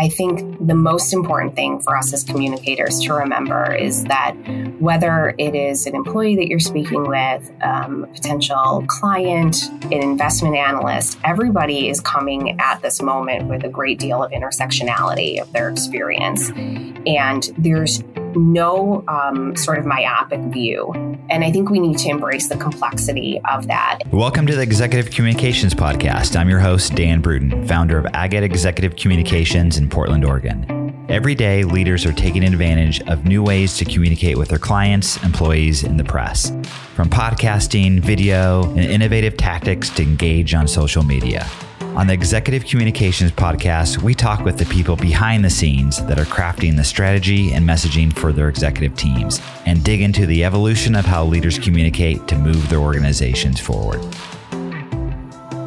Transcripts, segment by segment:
I think the most important thing for us as communicators to remember is that whether it is an employee that you're speaking with, um, a potential client, an investment analyst, everybody is coming at this moment with a great deal of intersectionality of their experience. And there's no um, sort of myopic view. And I think we need to embrace the complexity of that. Welcome to the Executive Communications Podcast. I'm your host, Dan Bruton, founder of Agate Executive Communications in Portland, Oregon. Every day, leaders are taking advantage of new ways to communicate with their clients, employees, and the press. From podcasting, video, and innovative tactics to engage on social media. On the Executive Communications Podcast, we talk with the people behind the scenes that are crafting the strategy and messaging for their executive teams and dig into the evolution of how leaders communicate to move their organizations forward.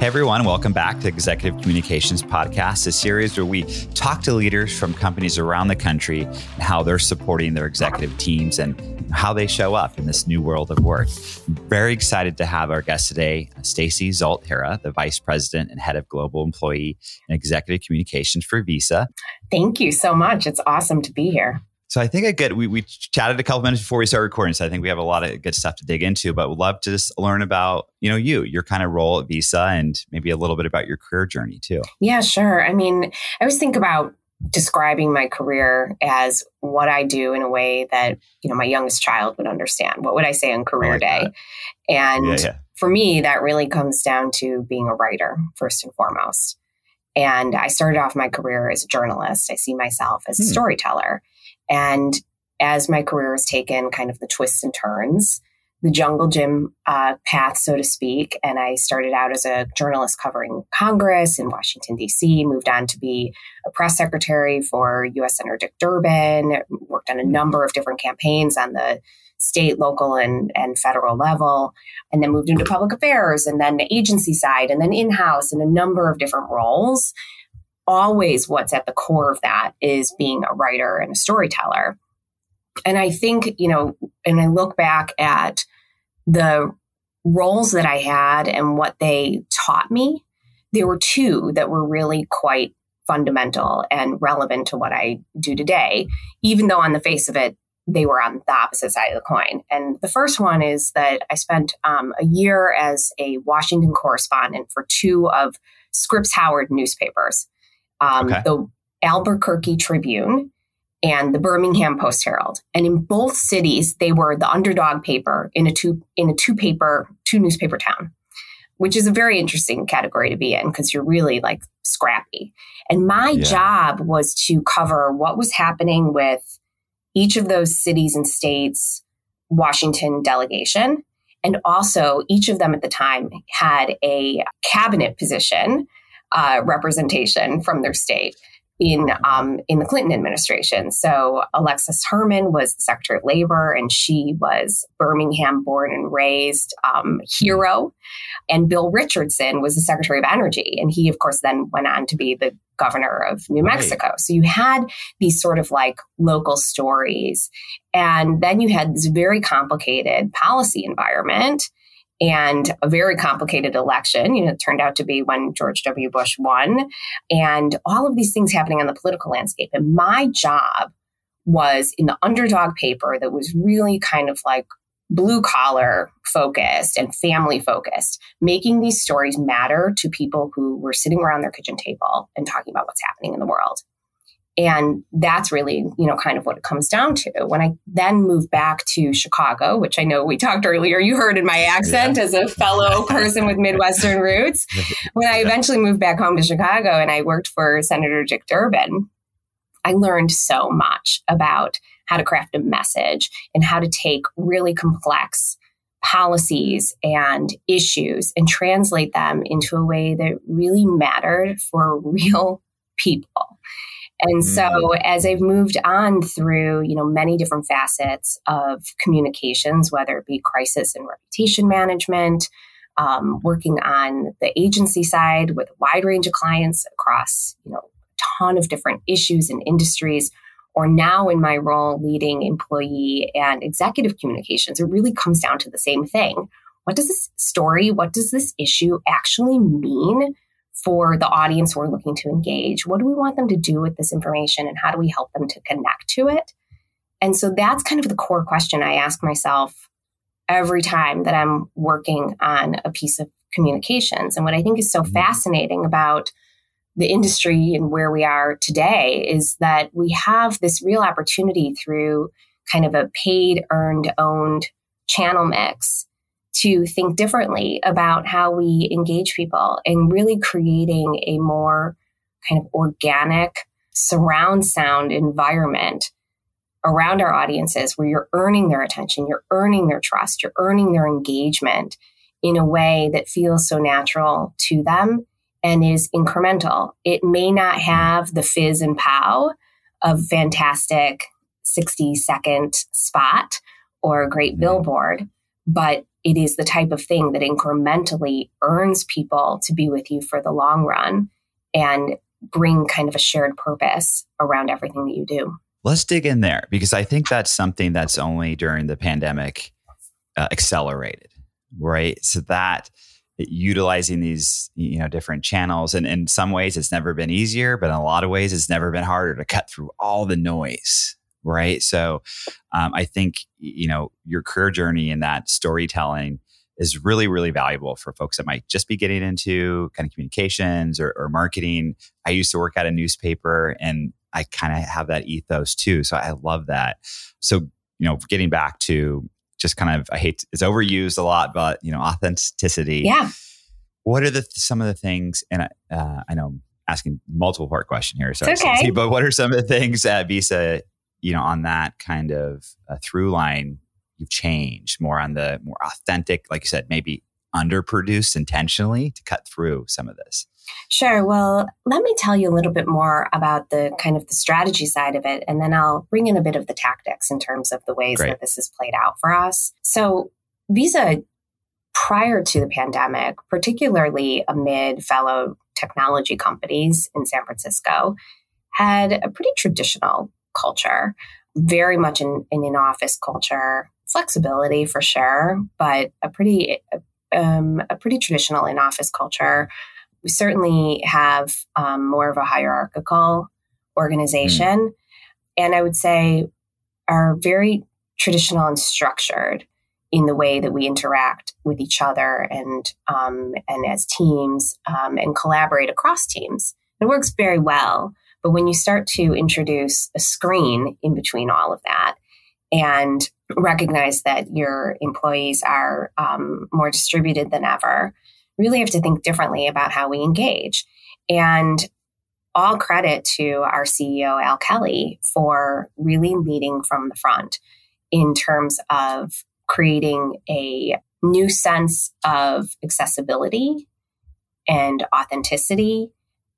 Hey everyone, welcome back to Executive Communications Podcast, a series where we talk to leaders from companies around the country and how they're supporting their executive teams and how they show up in this new world of work. Very excited to have our guest today, Stacy Zolt Hara, the Vice President and Head of Global Employee and Executive Communications for Visa. Thank you so much. It's awesome to be here. So I think I get we, we chatted a couple minutes before we started recording, so I think we have a lot of good stuff to dig into. But would love to just learn about you know you, your kind of role at Visa, and maybe a little bit about your career journey too. Yeah, sure. I mean, I always think about describing my career as what I do in a way that you know my youngest child would understand. What would I say on career like day? That. And yeah, yeah. for me, that really comes down to being a writer first and foremost. And I started off my career as a journalist. I see myself as a hmm. storyteller. And as my career has taken kind of the twists and turns, the jungle gym uh, path, so to speak. And I started out as a journalist covering Congress in Washington, D.C., moved on to be a press secretary for U.S. Senator Dick Durbin, worked on a number of different campaigns on the state, local, and, and federal level, and then moved into public affairs and then the agency side and then in house in a number of different roles always what's at the core of that is being a writer and a storyteller. And I think, you know, and I look back at the roles that I had and what they taught me, there were two that were really quite fundamental and relevant to what I do today, even though on the face of it, they were on the opposite side of the coin. And the first one is that I spent um, a year as a Washington correspondent for two of Scripps Howard newspapers um, okay. the Albuquerque Tribune and the Birmingham Post Herald. And in both cities, they were the underdog paper in a two in a two paper two newspaper town, which is a very interesting category to be in because you're really like scrappy. And my yeah. job was to cover what was happening with each of those cities and states Washington delegation. And also, each of them at the time had a cabinet position uh, representation from their state in um, in the Clinton administration. So Alexis Herman was the Secretary of Labor, and she was Birmingham born and raised um, hero. And Bill Richardson was the Secretary of Energy, and he, of course, then went on to be the governor of New right. Mexico. So you had these sort of like local stories, and then you had this very complicated policy environment and a very complicated election. You know, it turned out to be when George W. Bush won, and all of these things happening on the political landscape. And my job was in the underdog paper that was really kind of like blue collar focused and family focused, making these stories matter to people who were sitting around their kitchen table and talking about what's happening in the world. And that's really, you know, kind of what it comes down to. When I then moved back to Chicago, which I know we talked earlier, you heard in my accent yeah. as a fellow person with Midwestern roots. When I eventually moved back home to Chicago and I worked for Senator Dick Durbin, I learned so much about how to craft a message and how to take really complex policies and issues and translate them into a way that really mattered for real people. And mm-hmm. so as I've moved on through, you know, many different facets of communications, whether it be crisis and reputation management, um, working on the agency side with a wide range of clients across, you know, a ton of different issues and industries, or now in my role leading employee and executive communications, it really comes down to the same thing. What does this story, what does this issue actually mean for the audience we're looking to engage. What do we want them to do with this information and how do we help them to connect to it? And so that's kind of the core question I ask myself every time that I'm working on a piece of communications. And what I think is so mm-hmm. fascinating about the industry and where we are today is that we have this real opportunity through kind of a paid, earned, owned channel mix to think differently about how we engage people and really creating a more kind of organic surround sound environment around our audiences where you're earning their attention, you're earning their trust, you're earning their engagement in a way that feels so natural to them and is incremental. It may not have the fizz and pow of fantastic 60 second spot or a great mm-hmm. billboard, but it is the type of thing that incrementally earns people to be with you for the long run and bring kind of a shared purpose around everything that you do. Let's dig in there because I think that's something that's only during the pandemic uh, accelerated, right? So that utilizing these you know different channels and in some ways it's never been easier but in a lot of ways it's never been harder to cut through all the noise right so um, i think you know your career journey and that storytelling is really really valuable for folks that might just be getting into kind of communications or, or marketing i used to work at a newspaper and i kind of have that ethos too so i love that so you know getting back to just kind of I hate it's overused a lot, but you know authenticity. Yeah. What are the some of the things? And I, uh, I know I'm asking multiple part question here, so okay. but what are some of the things at Visa? You know, on that kind of uh, through line, you've changed more on the more authentic, like you said, maybe underproduced intentionally to cut through some of this. Sure. Well, let me tell you a little bit more about the kind of the strategy side of it, and then I'll bring in a bit of the tactics in terms of the ways Great. that this has played out for us. So, Visa, prior to the pandemic, particularly amid fellow technology companies in San Francisco, had a pretty traditional culture, very much in, in an office culture, flexibility for sure, but a pretty um, a pretty traditional in office culture we certainly have um, more of a hierarchical organization. Mm. And I would say are very traditional and structured in the way that we interact with each other and um, and as teams um, and collaborate across teams. It works very well. But when you start to introduce a screen in between all of that and recognize that your employees are um, more distributed than ever, really have to think differently about how we engage. And all credit to our CEO, Al Kelly, for really leading from the front in terms of creating a new sense of accessibility and authenticity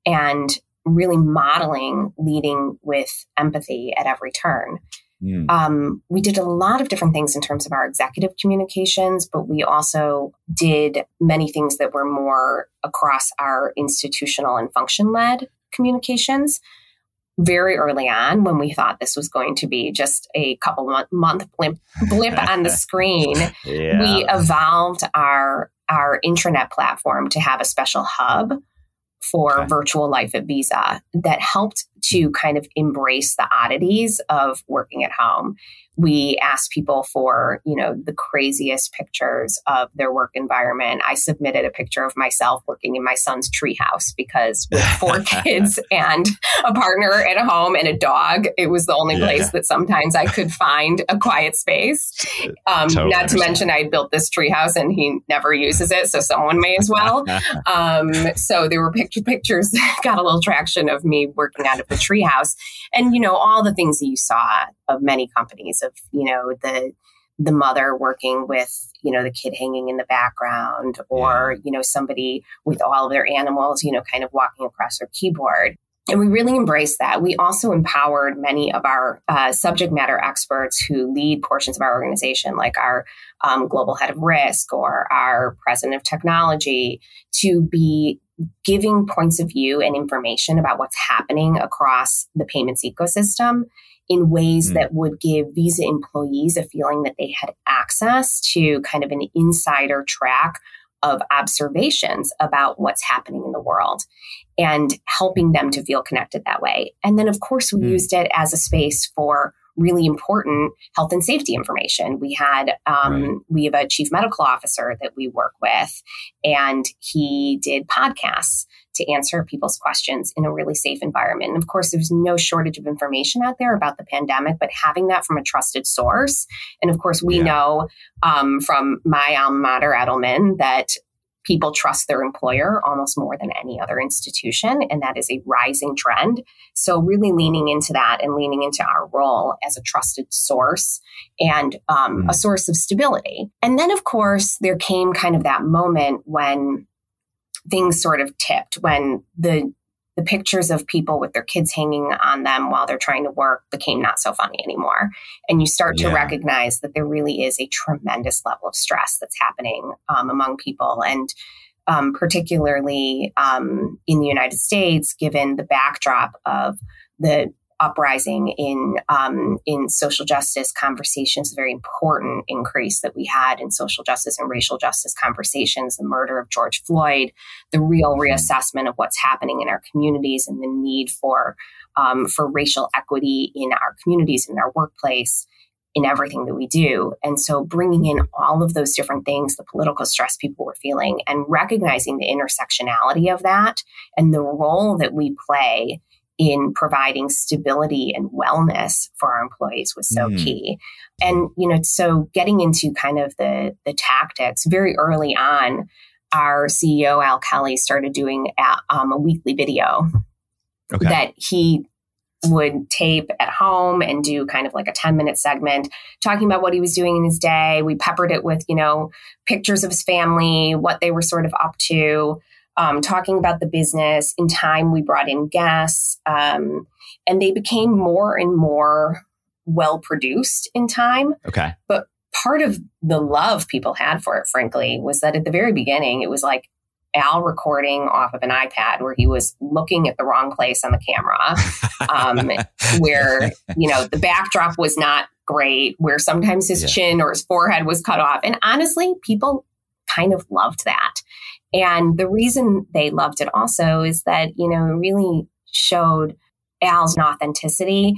and really modeling leading with empathy at every turn. Mm. Um, we did a lot of different things in terms of our executive communications, but we also did many things that were more across our institutional and function led communications. Very early on, when we thought this was going to be just a couple month, month blip, blip on the screen, yeah. we evolved our our intranet platform to have a special hub for okay. virtual life at Visa that helped to mm-hmm. kind of embrace the oddities of working at home we asked people for you know the craziest pictures of their work environment. I submitted a picture of myself working in my son's treehouse because with four kids and a partner at a home and a dog it was the only yeah. place that sometimes i could find a quiet space. Um, totally not to mention i built this treehouse and he never uses it so someone may as well. Um, so there were picture pictures that got a little traction of me working out of the treehouse. And you know all the things that you saw of many companies of you know the the mother working with you know the kid hanging in the background or yeah. you know somebody with all of their animals you know kind of walking across their keyboard and we really embraced that. We also empowered many of our uh, subject matter experts who lead portions of our organization, like our um, global head of risk or our president of technology, to be giving points of view and information about what's happening across the payments ecosystem in ways mm. that would give Visa employees a feeling that they had access to kind of an insider track of observations about what's happening in the world and helping them to feel connected that way. And then, of course, we mm. used it as a space for really important health and safety information. We had um, right. we have a chief medical officer that we work with, and he did podcasts to answer people's questions in a really safe environment. And of course, there's no shortage of information out there about the pandemic, but having that from a trusted source. And of course, we yeah. know um, from my alma mater, Edelman, that people trust their employer almost more than any other institution. And that is a rising trend. So, really leaning into that and leaning into our role as a trusted source and um, mm. a source of stability. And then, of course, there came kind of that moment when things sort of tipped, when the the pictures of people with their kids hanging on them while they're trying to work became not so funny anymore. And you start yeah. to recognize that there really is a tremendous level of stress that's happening um, among people. And um, particularly um, in the United States, given the backdrop of the uprising in um, in social justice conversations, a very important increase that we had in social justice and racial justice conversations, the murder of George Floyd, the real reassessment of what's happening in our communities and the need for um, for racial equity in our communities, in our workplace, in everything that we do. And so bringing in all of those different things, the political stress people were feeling, and recognizing the intersectionality of that and the role that we play in providing stability and wellness for our employees was so mm. key. And, you know, so getting into kind of the, the tactics very early on, our CEO, Al Kelly, started doing a, um, a weekly video okay. that he would tape at home and do kind of like a 10 minute segment talking about what he was doing in his day. We peppered it with, you know, pictures of his family, what they were sort of up to um, talking about the business. In time, we brought in guests, um, and they became more and more well produced in time. Okay. But part of the love people had for it, frankly, was that at the very beginning, it was like Al recording off of an iPad where he was looking at the wrong place on the camera, um, where, you know, the backdrop was not great, where sometimes his yeah. chin or his forehead was cut off. And honestly, people kind of loved that. And the reason they loved it also is that, you know, it really showed Al's authenticity.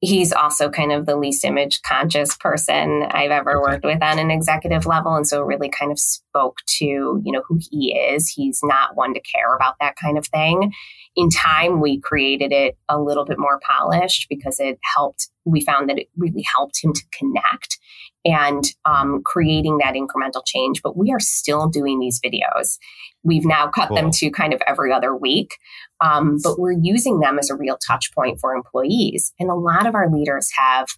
He's also kind of the least image conscious person I've ever worked with on an executive level. And so it really kind of spoke to, you know, who he is. He's not one to care about that kind of thing. In time, we created it a little bit more polished because it helped. We found that it really helped him to connect and um, creating that incremental change. But we are still doing these videos. We've now cut cool. them to kind of every other week, um, but we're using them as a real touch point for employees. And a lot of our leaders have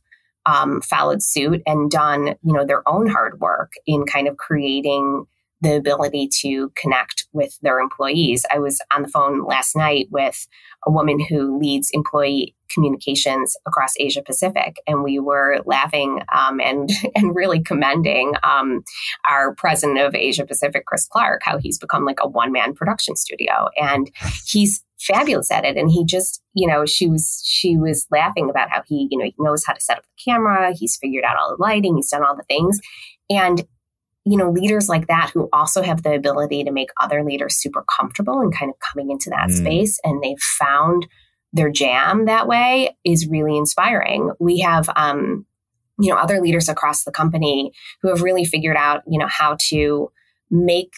um, followed suit and done, you know, their own hard work in kind of creating the ability to connect with their employees. I was on the phone last night with a woman who leads employee communications across Asia Pacific, and we were laughing um, and and really commending um, our president of Asia Pacific, Chris Clark, how he's become like a one man production studio, and he's fabulous at it. And he just you know she was she was laughing about how he you know he knows how to set up the camera. He's figured out all the lighting. He's done all the things. And you know, leaders like that who also have the ability to make other leaders super comfortable and kind of coming into that mm. space and they've found their jam that way is really inspiring. We have, um, you know, other leaders across the company who have really figured out, you know, how to make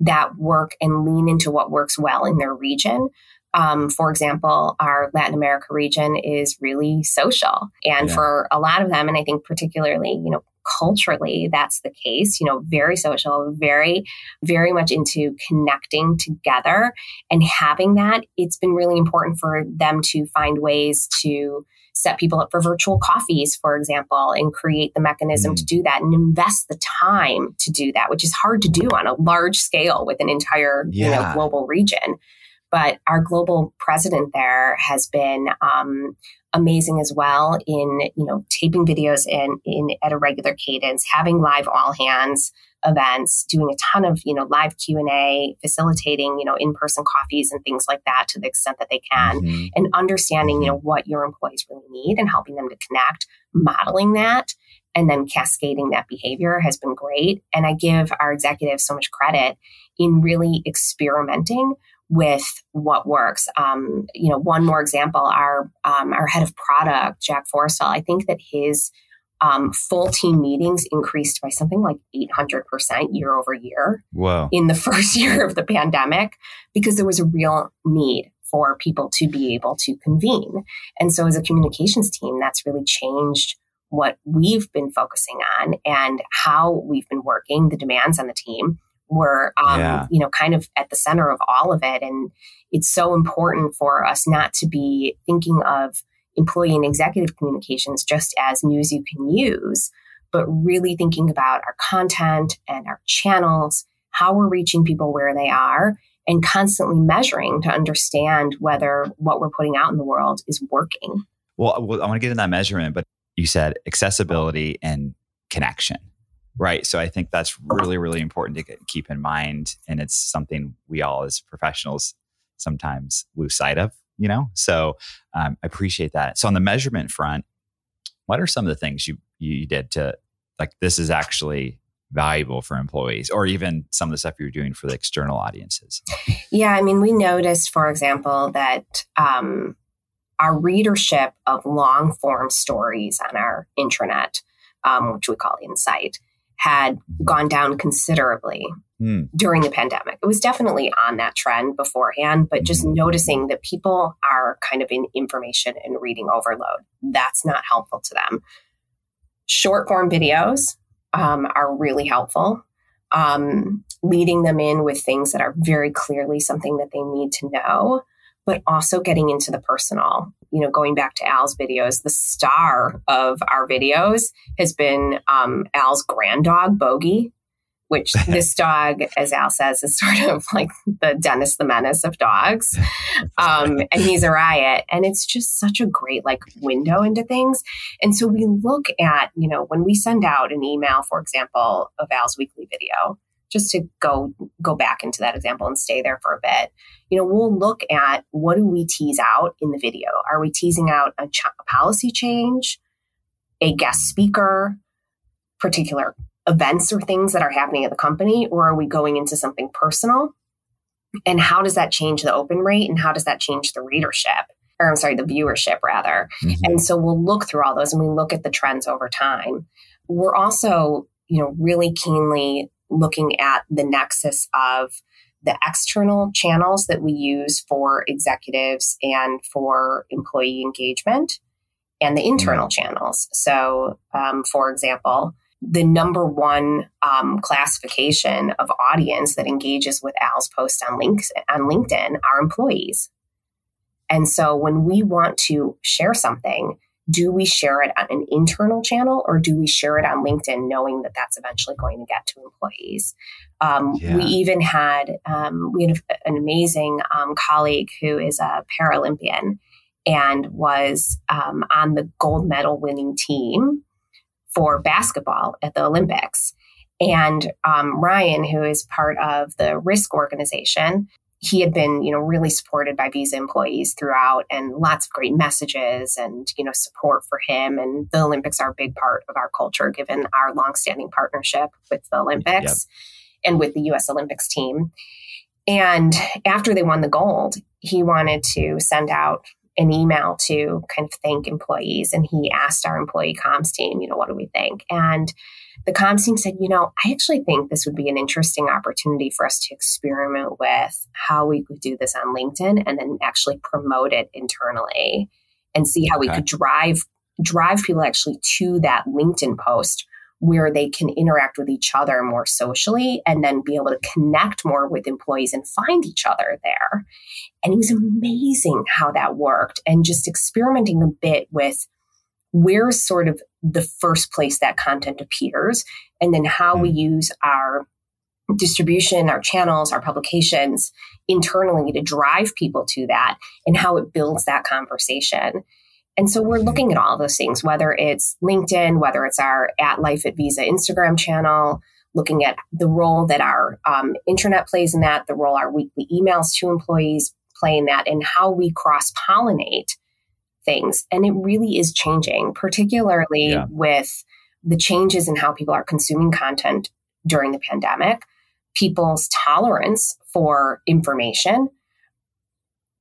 that work and lean into what works well in their region. Um, for example, our Latin America region is really social. And yeah. for a lot of them, and I think particularly, you know, culturally that's the case you know very social very very much into connecting together and having that it's been really important for them to find ways to set people up for virtual coffees for example and create the mechanism mm. to do that and invest the time to do that which is hard to do on a large scale with an entire yeah. you know global region but our global president there has been um, amazing as well in you know taping videos in, in at a regular cadence having live all hands events doing a ton of you know live q&a facilitating you know in-person coffees and things like that to the extent that they can mm-hmm. and understanding you know what your employees really need and helping them to connect modeling that and then cascading that behavior has been great. And I give our executives so much credit in really experimenting with what works. Um, you know, one more example: our um, our head of product, Jack Forestell. I think that his um, full team meetings increased by something like 800% year over year Whoa. in the first year of the pandemic because there was a real need for people to be able to convene. And so, as a communications team, that's really changed what we've been focusing on and how we've been working, the demands on the team were, um, yeah. you know, kind of at the center of all of it. And it's so important for us not to be thinking of employee and executive communications just as news you can use, but really thinking about our content and our channels, how we're reaching people where they are, and constantly measuring to understand whether what we're putting out in the world is working. Well, I want to get in that measurement, but you said accessibility and connection, right? So I think that's really, really important to get, keep in mind. And it's something we all as professionals sometimes lose sight of, you know? So um, I appreciate that. So on the measurement front, what are some of the things you, you did to like, this is actually valuable for employees or even some of the stuff you're doing for the external audiences? Yeah, I mean, we noticed, for example, that um, our readership of long form stories on our intranet, um, which we call Insight, had gone down considerably mm. during the pandemic. It was definitely on that trend beforehand, but just mm-hmm. noticing that people are kind of in information and reading overload. That's not helpful to them. Short form videos um, are really helpful. Um, leading them in with things that are very clearly something that they need to know but also getting into the personal. You know, going back to Al's videos, the star of our videos has been um, Al's grand dog, Bogey, which this dog, as Al says, is sort of like the Dennis the Menace of dogs. Um, and he's a riot. And it's just such a great like window into things. And so we look at, you know, when we send out an email, for example, of Al's weekly video, just to go go back into that example and stay there for a bit you know we'll look at what do we tease out in the video? Are we teasing out a, ch- a policy change a guest speaker particular events or things that are happening at the company or are we going into something personal? And how does that change the open rate and how does that change the readership? Or i'm sorry the viewership rather. Mm-hmm. and so we'll look through all those and we look at the trends over time. We're also you know really keenly looking at the nexus of the external channels that we use for executives and for employee engagement and the internal channels. So, um, for example, the number one um, classification of audience that engages with Al's post on links on LinkedIn are employees. And so when we want to share something, do we share it on an internal channel or do we share it on LinkedIn, knowing that that's eventually going to get to employees? Um, yeah. We even had um, we had an amazing um, colleague who is a Paralympian and was um, on the gold medal winning team for basketball at the Olympics. And um, Ryan, who is part of the risk organization, he had been, you know, really supported by Visa employees throughout and lots of great messages and, you know, support for him. And the Olympics are a big part of our culture, given our longstanding partnership with the Olympics yep. and with the US Olympics team. And after they won the gold, he wanted to send out an email to kind of thank employees. And he asked our employee comms team, you know, what do we think? And the comms team said, you know, I actually think this would be an interesting opportunity for us to experiment with how we could do this on LinkedIn and then actually promote it internally and see how okay. we could drive drive people actually to that LinkedIn post where they can interact with each other more socially and then be able to connect more with employees and find each other there. And it was amazing how that worked and just experimenting a bit with where's sort of the first place that content appears and then how we use our distribution, our channels, our publications internally to drive people to that and how it builds that conversation. And so we're looking at all those things, whether it's LinkedIn, whether it's our at Life at Visa Instagram channel, looking at the role that our um, intranet plays in that, the role our weekly emails to employees play in that, and how we cross pollinate things. And it really is changing, particularly yeah. with the changes in how people are consuming content during the pandemic, people's tolerance for information,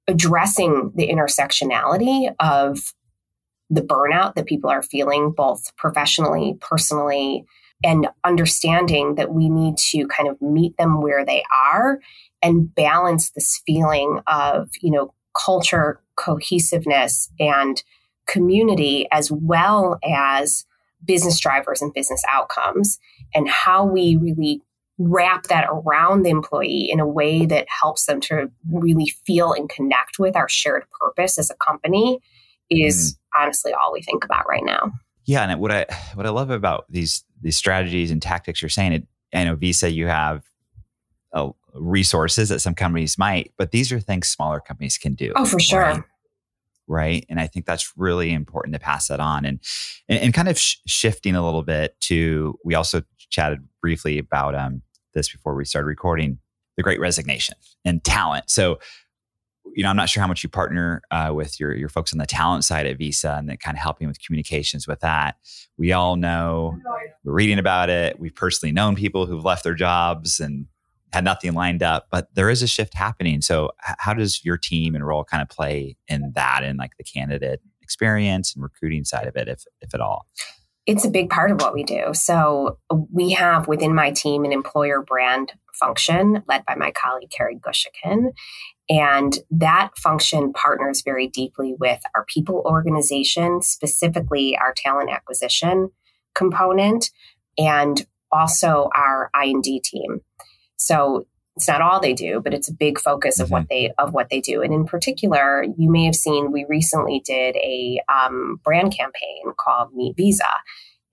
addressing the intersectionality of the burnout that people are feeling, both professionally, personally, and understanding that we need to kind of meet them where they are and balance this feeling of, you know, culture, cohesiveness, and community, as well as business drivers and business outcomes, and how we really wrap that around the employee in a way that helps them to really feel and connect with our shared purpose as a company is mm. honestly all we think about right now. Yeah, and what I what I love about these these strategies and tactics you're saying, it, I know Visa, you have uh, resources that some companies might, but these are things smaller companies can do. Oh, for sure. Right? right? And I think that's really important to pass that on. And and, and kind of sh- shifting a little bit to, we also chatted briefly about um, this before we started recording, the Great Resignation and talent. So you know, I'm not sure how much you partner uh, with your your folks on the talent side at Visa and then kind of helping with communications with that. We all know we're reading about it. We've personally known people who've left their jobs and had nothing lined up, but there is a shift happening. So, how does your team and role kind of play in that and like the candidate experience and recruiting side of it, if if at all? It's a big part of what we do. So, we have within my team an employer brand function led by my colleague Carrie Gushikin. And that function partners very deeply with our people organization, specifically our talent acquisition component, and also our I&D team. So it's not all they do, but it's a big focus mm-hmm. of what mm-hmm. they of what they do. And in particular, you may have seen we recently did a um, brand campaign called Meet Visa,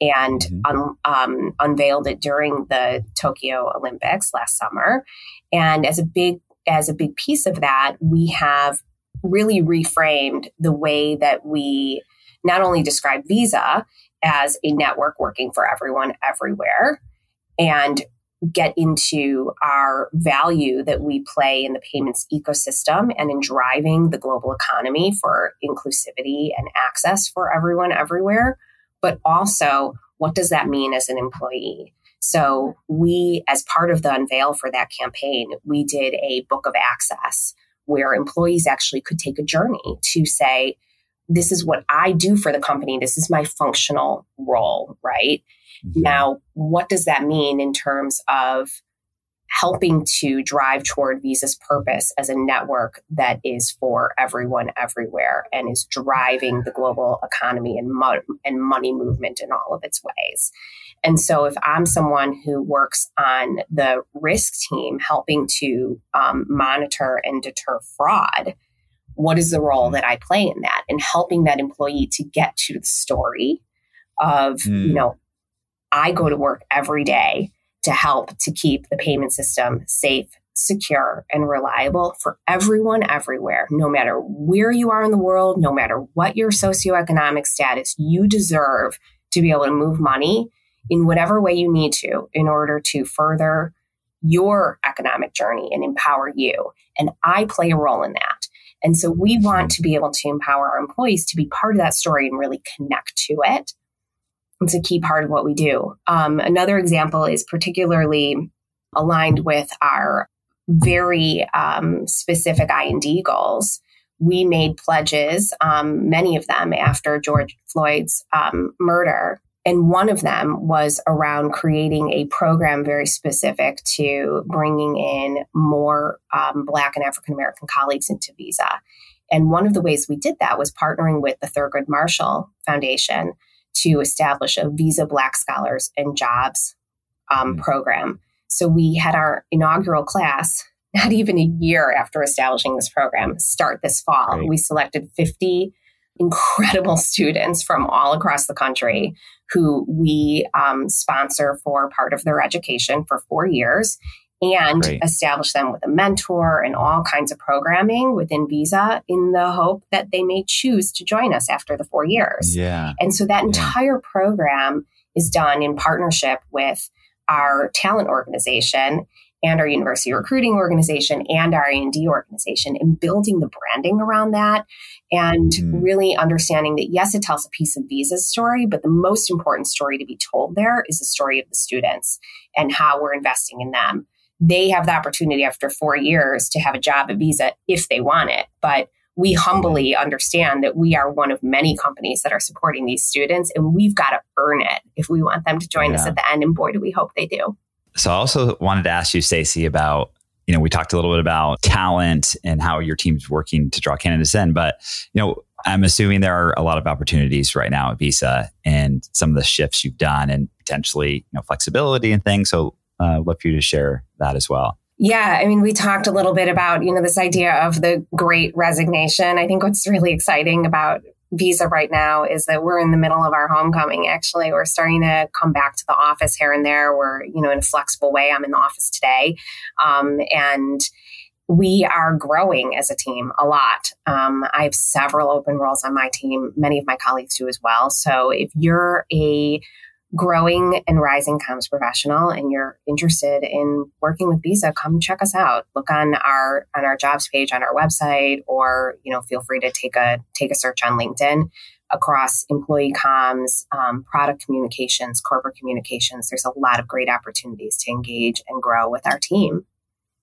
and mm-hmm. un, um, unveiled it during the Tokyo Olympics last summer. And as a big as a big piece of that, we have really reframed the way that we not only describe Visa as a network working for everyone everywhere and get into our value that we play in the payments ecosystem and in driving the global economy for inclusivity and access for everyone everywhere, but also what does that mean as an employee? So, we, as part of the unveil for that campaign, we did a book of access where employees actually could take a journey to say, this is what I do for the company. This is my functional role, right? Mm-hmm. Now, what does that mean in terms of helping to drive toward Visa's purpose as a network that is for everyone everywhere and is driving the global economy and, mo- and money movement in all of its ways. And so, if I'm someone who works on the risk team helping to um, monitor and deter fraud, what is the role mm-hmm. that I play in that and helping that employee to get to the story of, mm. you know, I go to work every day to help to keep the payment system safe, secure, and reliable for everyone everywhere, no matter where you are in the world, no matter what your socioeconomic status, you deserve to be able to move money in whatever way you need to in order to further your economic journey and empower you. And I play a role in that. And so we want to be able to empower our employees to be part of that story and really connect to it it's a key part of what we do. Um, another example is particularly aligned with our very um, specific I&D goals. We made pledges, um, many of them after George Floyd's um, murder. And one of them was around creating a program very specific to bringing in more um, Black and African American colleagues into Visa. And one of the ways we did that was partnering with the Thurgood Marshall Foundation to establish a Visa Black Scholars and Jobs um, mm-hmm. program. So we had our inaugural class, not even a year after establishing this program, start this fall. Right. We selected 50 incredible students from all across the country who we um, sponsor for part of their education for four years and Great. establish them with a mentor and all kinds of programming within Visa in the hope that they may choose to join us after the four years. Yeah. And so that entire program is done in partnership with our talent organization and our university recruiting organization and our A&D organization and building the branding around that and mm. really understanding that yes, it tells a piece of Visa's story, but the most important story to be told there is the story of the students and how we're investing in them. They have the opportunity after four years to have a job at Visa if they want it, but we humbly understand that we are one of many companies that are supporting these students and we've got to earn it if we want them to join yeah. us at the end and boy do we hope they do. So i also wanted to ask you stacy about you know we talked a little bit about talent and how your team's working to draw candidates in but you know i'm assuming there are a lot of opportunities right now at visa and some of the shifts you've done and potentially you know flexibility and things. So uh, love for you to share that as well yeah, I mean, we talked a little bit about, you know, this idea of the great resignation. I think what's really exciting about Visa right now is that we're in the middle of our homecoming, actually. We're starting to come back to the office here and there. We're, you know, in a flexible way. I'm in the office today. Um, and we are growing as a team a lot. Um, I have several open roles on my team. Many of my colleagues do as well. So if you're a growing and rising comms professional and you're interested in working with Visa, come check us out. Look on our on our jobs page on our website or you know feel free to take a take a search on LinkedIn across employee comms, um, product communications, corporate communications. There's a lot of great opportunities to engage and grow with our team.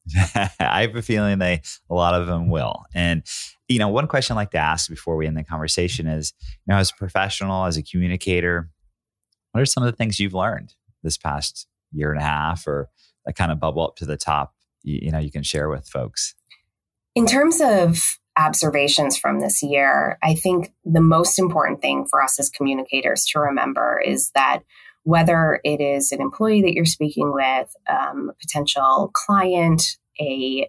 I have a feeling they a lot of them will. And you know, one question I like to ask before we end the conversation is, you know, as a professional, as a communicator, what are some of the things you've learned this past year and a half or that kind of bubble up to the top you, you know you can share with folks? In terms of observations from this year i think the most important thing for us as communicators to remember is that whether it is an employee that you're speaking with um, a potential client a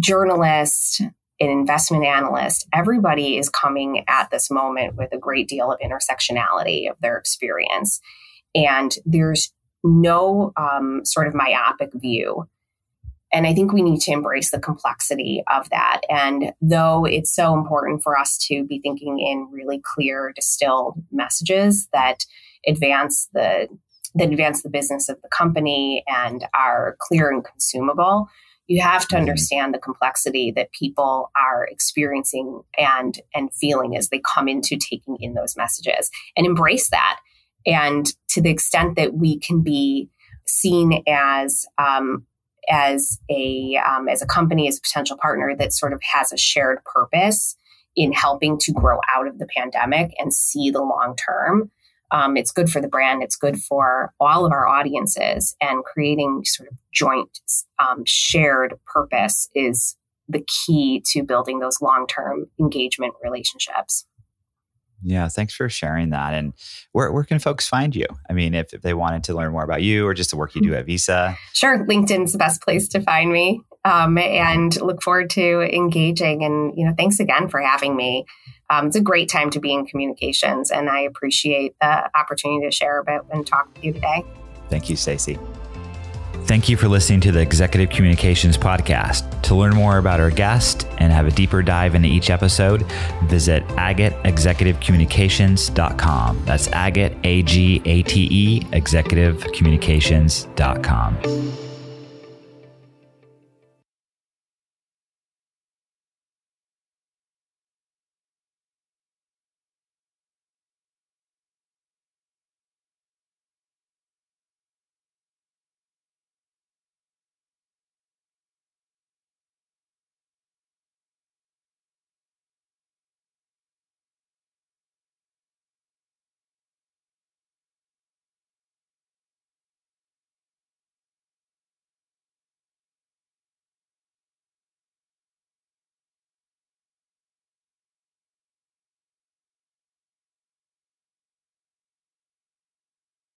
journalist an investment analyst, everybody is coming at this moment with a great deal of intersectionality of their experience. And there's no um, sort of myopic view. And I think we need to embrace the complexity of that. And though it's so important for us to be thinking in really clear, distilled messages that advance the that advance the business of the company and are clear and consumable, you have to mm-hmm. understand the complexity that people are experiencing and and feeling as they come into taking in those messages and embrace that and to the extent that we can be seen as um, as a um, as a company as a potential partner that sort of has a shared purpose in helping to grow out of the pandemic and see the long term um, it's good for the brand. It's good for all of our audiences. And creating sort of joint, um, shared purpose is the key to building those long term engagement relationships. Yeah, thanks for sharing that. And where, where can folks find you? I mean, if, if they wanted to learn more about you or just the work you do at Visa. Sure. LinkedIn's the best place to find me. Um, and look forward to engaging. And, you know, thanks again for having me um, it's a great time to be in communications, and I appreciate the opportunity to share a bit and talk with you today. Thank you, Stacy. Thank you for listening to the Executive Communications Podcast. To learn more about our guest and have a deeper dive into each episode, visit agateexecutivecommunications.com. That's agate, A G A T E, executivecommunications.com.